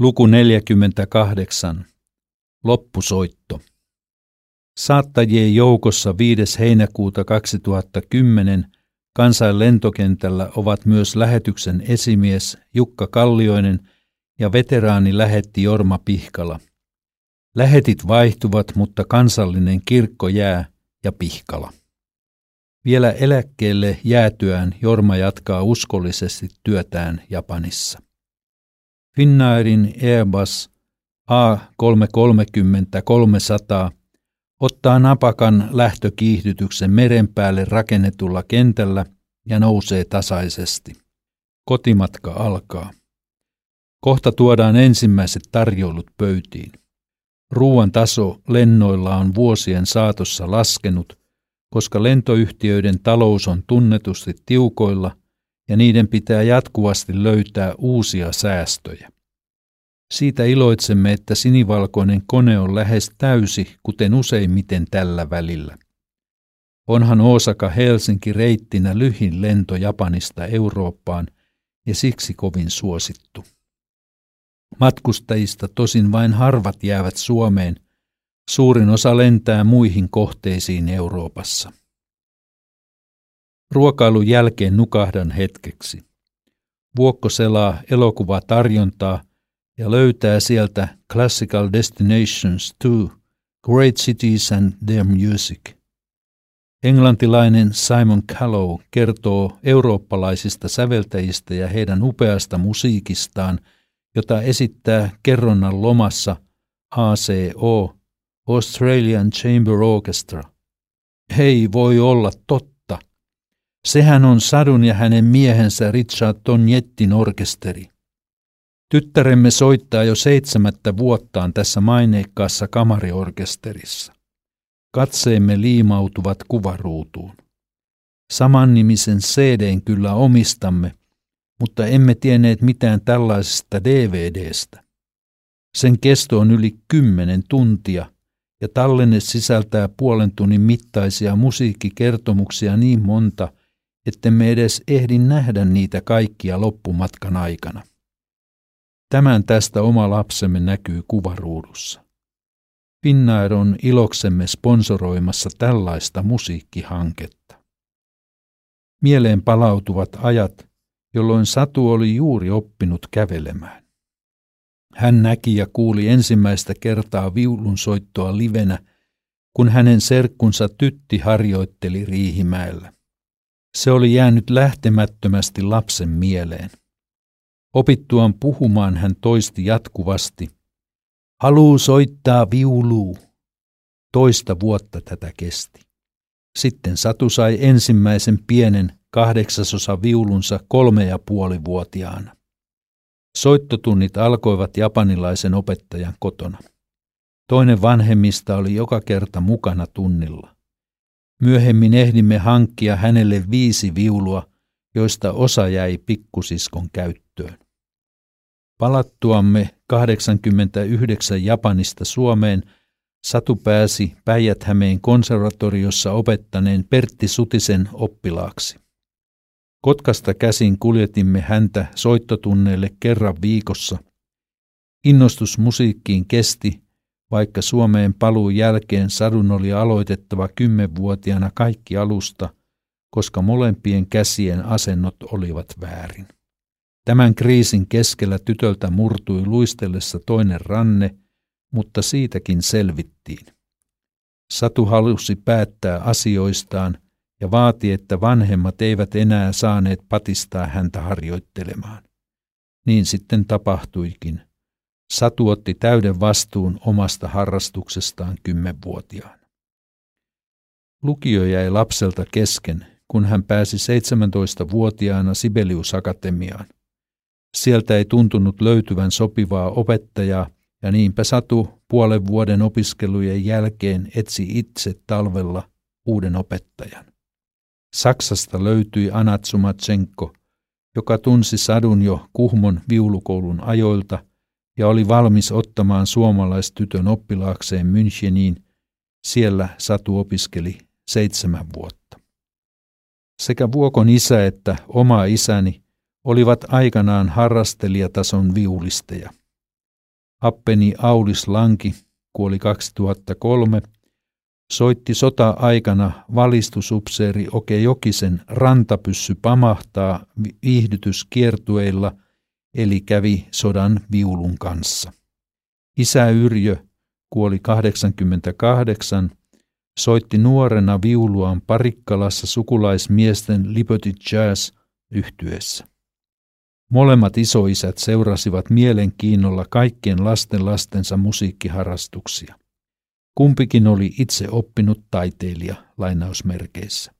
Luku 48. Loppusoitto. Saattajien joukossa 5. heinäkuuta 2010 kansain lentokentällä ovat myös lähetyksen esimies Jukka Kallioinen ja veteraani lähetti Jorma Pihkala. Lähetit vaihtuvat, mutta kansallinen kirkko jää ja Pihkala. Vielä eläkkeelle jäätyään Jorma jatkaa uskollisesti työtään Japanissa. Finnairin Airbus A330-300 ottaa napakan lähtökiihdytyksen meren päälle rakennetulla kentällä ja nousee tasaisesti. Kotimatka alkaa. Kohta tuodaan ensimmäiset tarjoulut pöytiin. Ruuan taso lennoilla on vuosien saatossa laskenut, koska lentoyhtiöiden talous on tunnetusti tiukoilla ja niiden pitää jatkuvasti löytää uusia säästöjä. Siitä iloitsemme, että sinivalkoinen kone on lähes täysi, kuten useimmiten tällä välillä. Onhan Osaka Helsinki reittinä lyhin lento Japanista Eurooppaan ja siksi kovin suosittu. Matkustajista tosin vain harvat jäävät Suomeen, suurin osa lentää muihin kohteisiin Euroopassa. Ruokailun jälkeen nukahdan hetkeksi. Vuokko selaa elokuvatarjontaa ja löytää sieltä Classical Destinations 2, Great Cities and Their Music. Englantilainen Simon Callow kertoo eurooppalaisista säveltäjistä ja heidän upeasta musiikistaan, jota esittää kerronnan lomassa ACO, Australian Chamber Orchestra. Hei voi olla totta. Sehän on Sadun ja hänen miehensä Richard Tonjettin orkesteri. Tyttäremme soittaa jo seitsemättä vuottaan tässä maineikkaassa kamariorkesterissa. Katseemme liimautuvat kuvaruutuun. Samannimisen CDn kyllä omistamme, mutta emme tienneet mitään tällaisesta DVDstä. Sen kesto on yli kymmenen tuntia ja tallenne sisältää puolen tunnin mittaisia musiikkikertomuksia niin monta, ettemme edes ehdi nähdä niitä kaikkia loppumatkan aikana. Tämän tästä oma lapsemme näkyy kuvaruudussa. Finnair on iloksemme sponsoroimassa tällaista musiikkihanketta. Mieleen palautuvat ajat, jolloin Satu oli juuri oppinut kävelemään. Hän näki ja kuuli ensimmäistä kertaa viulun soittoa livenä, kun hänen serkkunsa tytti harjoitteli Riihimäellä. Se oli jäänyt lähtemättömästi lapsen mieleen. Opittuaan puhumaan hän toisti jatkuvasti. Haluu soittaa viuluu. Toista vuotta tätä kesti. Sitten Satu sai ensimmäisen pienen kahdeksasosa viulunsa kolme ja puoli vuotiaana. Soittotunnit alkoivat japanilaisen opettajan kotona. Toinen vanhemmista oli joka kerta mukana tunnilla. Myöhemmin ehdimme hankkia hänelle viisi viulua, joista osa jäi pikkusiskon käyttöön. Palattuamme 89 Japanista Suomeen Satu pääsi Päijät-Hämeen konservatoriossa opettaneen Pertti Sutisen oppilaaksi. Kotkasta käsin kuljetimme häntä soittotunneille kerran viikossa. Innostus musiikkiin kesti, vaikka Suomeen paluun jälkeen sadun oli aloitettava kymmenvuotiaana kaikki alusta, koska molempien käsien asennot olivat väärin. Tämän kriisin keskellä tytöltä murtui luistellessa toinen ranne, mutta siitäkin selvittiin. Satu halusi päättää asioistaan ja vaati, että vanhemmat eivät enää saaneet patistaa häntä harjoittelemaan. Niin sitten tapahtuikin. Satu otti täyden vastuun omasta harrastuksestaan kymmenvuotiaana. Lukio jäi lapselta kesken, kun hän pääsi 17-vuotiaana Sibelius Akatemiaan. Sieltä ei tuntunut löytyvän sopivaa opettajaa, ja niinpä Satu puolen vuoden opiskelujen jälkeen etsi itse talvella uuden opettajan. Saksasta löytyi Anatsumatsenko, joka tunsi sadun jo Kuhmon viulukoulun ajoilta ja oli valmis ottamaan suomalaistytön oppilaakseen Müncheniin. Siellä Satu opiskeli seitsemän vuotta. Sekä Vuokon isä että oma isäni olivat aikanaan harrastelijatason viulisteja. Appeni Aulis Lanki kuoli 2003, soitti sota-aikana valistusupseeri Oke Jokisen rantapyssy pamahtaa viihdytyskiertueilla, eli kävi sodan viulun kanssa. Isä Yrjö kuoli 88, soitti nuorena viuluaan Parikkalassa sukulaismiesten Liberty Jazz yhtyessä. Molemmat isoisät seurasivat mielenkiinnolla kaikkien lasten lastensa musiikkiharrastuksia. Kumpikin oli itse oppinut taiteilija lainausmerkeissä.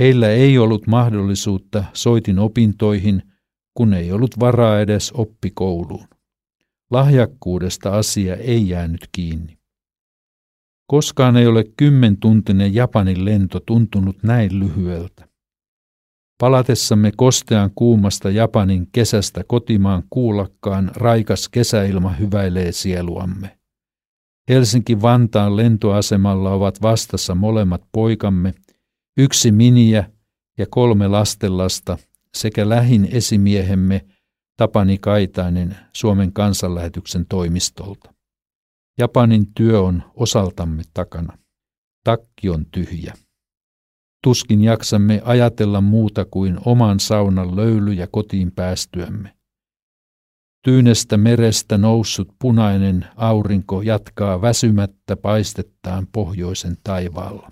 Heillä ei ollut mahdollisuutta soitin opintoihin, kun ei ollut varaa edes oppikouluun. Lahjakkuudesta asia ei jäänyt kiinni. Koskaan ei ole kymmentuntinen Japanin lento tuntunut näin lyhyeltä. Palatessamme kostean kuumasta Japanin kesästä kotimaan kuulakkaan raikas kesäilma hyväilee sieluamme. Helsinki-Vantaan lentoasemalla ovat vastassa molemmat poikamme, yksi miniä ja kolme lastenlasta sekä lähin esimiehemme Tapani Kaitainen Suomen kansanlähetyksen toimistolta. Japanin työ on osaltamme takana. Takki on tyhjä. Tuskin jaksamme ajatella muuta kuin oman saunan löylyjä kotiin päästyämme. Tyynestä merestä noussut punainen aurinko jatkaa väsymättä paistettaan pohjoisen taivaalla.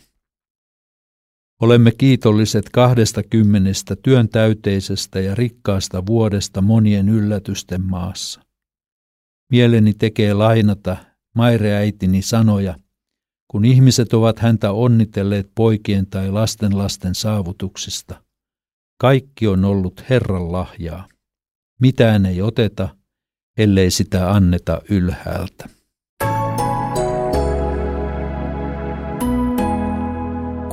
Olemme kiitolliset kahdesta kymmenestä työn täyteisestä ja rikkaasta vuodesta monien yllätysten maassa. Mieleni tekee lainata Maire-äitini sanoja, kun ihmiset ovat häntä onnitelleet poikien tai lasten lasten saavutuksista. Kaikki on ollut Herran lahjaa. Mitään ei oteta, ellei sitä anneta ylhäältä.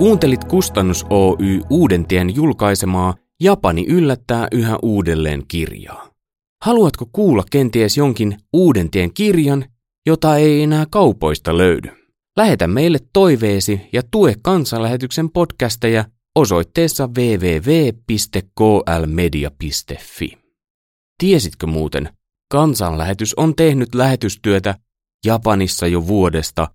Kuuntelit Kustannus Oy Uudentien julkaisemaa Japani yllättää yhä uudelleen kirjaa. Haluatko kuulla kenties jonkin Uudentien kirjan, jota ei enää kaupoista löydy? Lähetä meille toiveesi ja tue kansanlähetyksen podcasteja osoitteessa www.klmedia.fi. Tiesitkö muuten, kansanlähetys on tehnyt lähetystyötä Japanissa jo vuodesta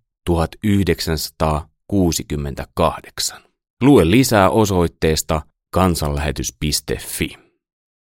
1968. Lue lisää osoitteesta kansanlähetys.fi.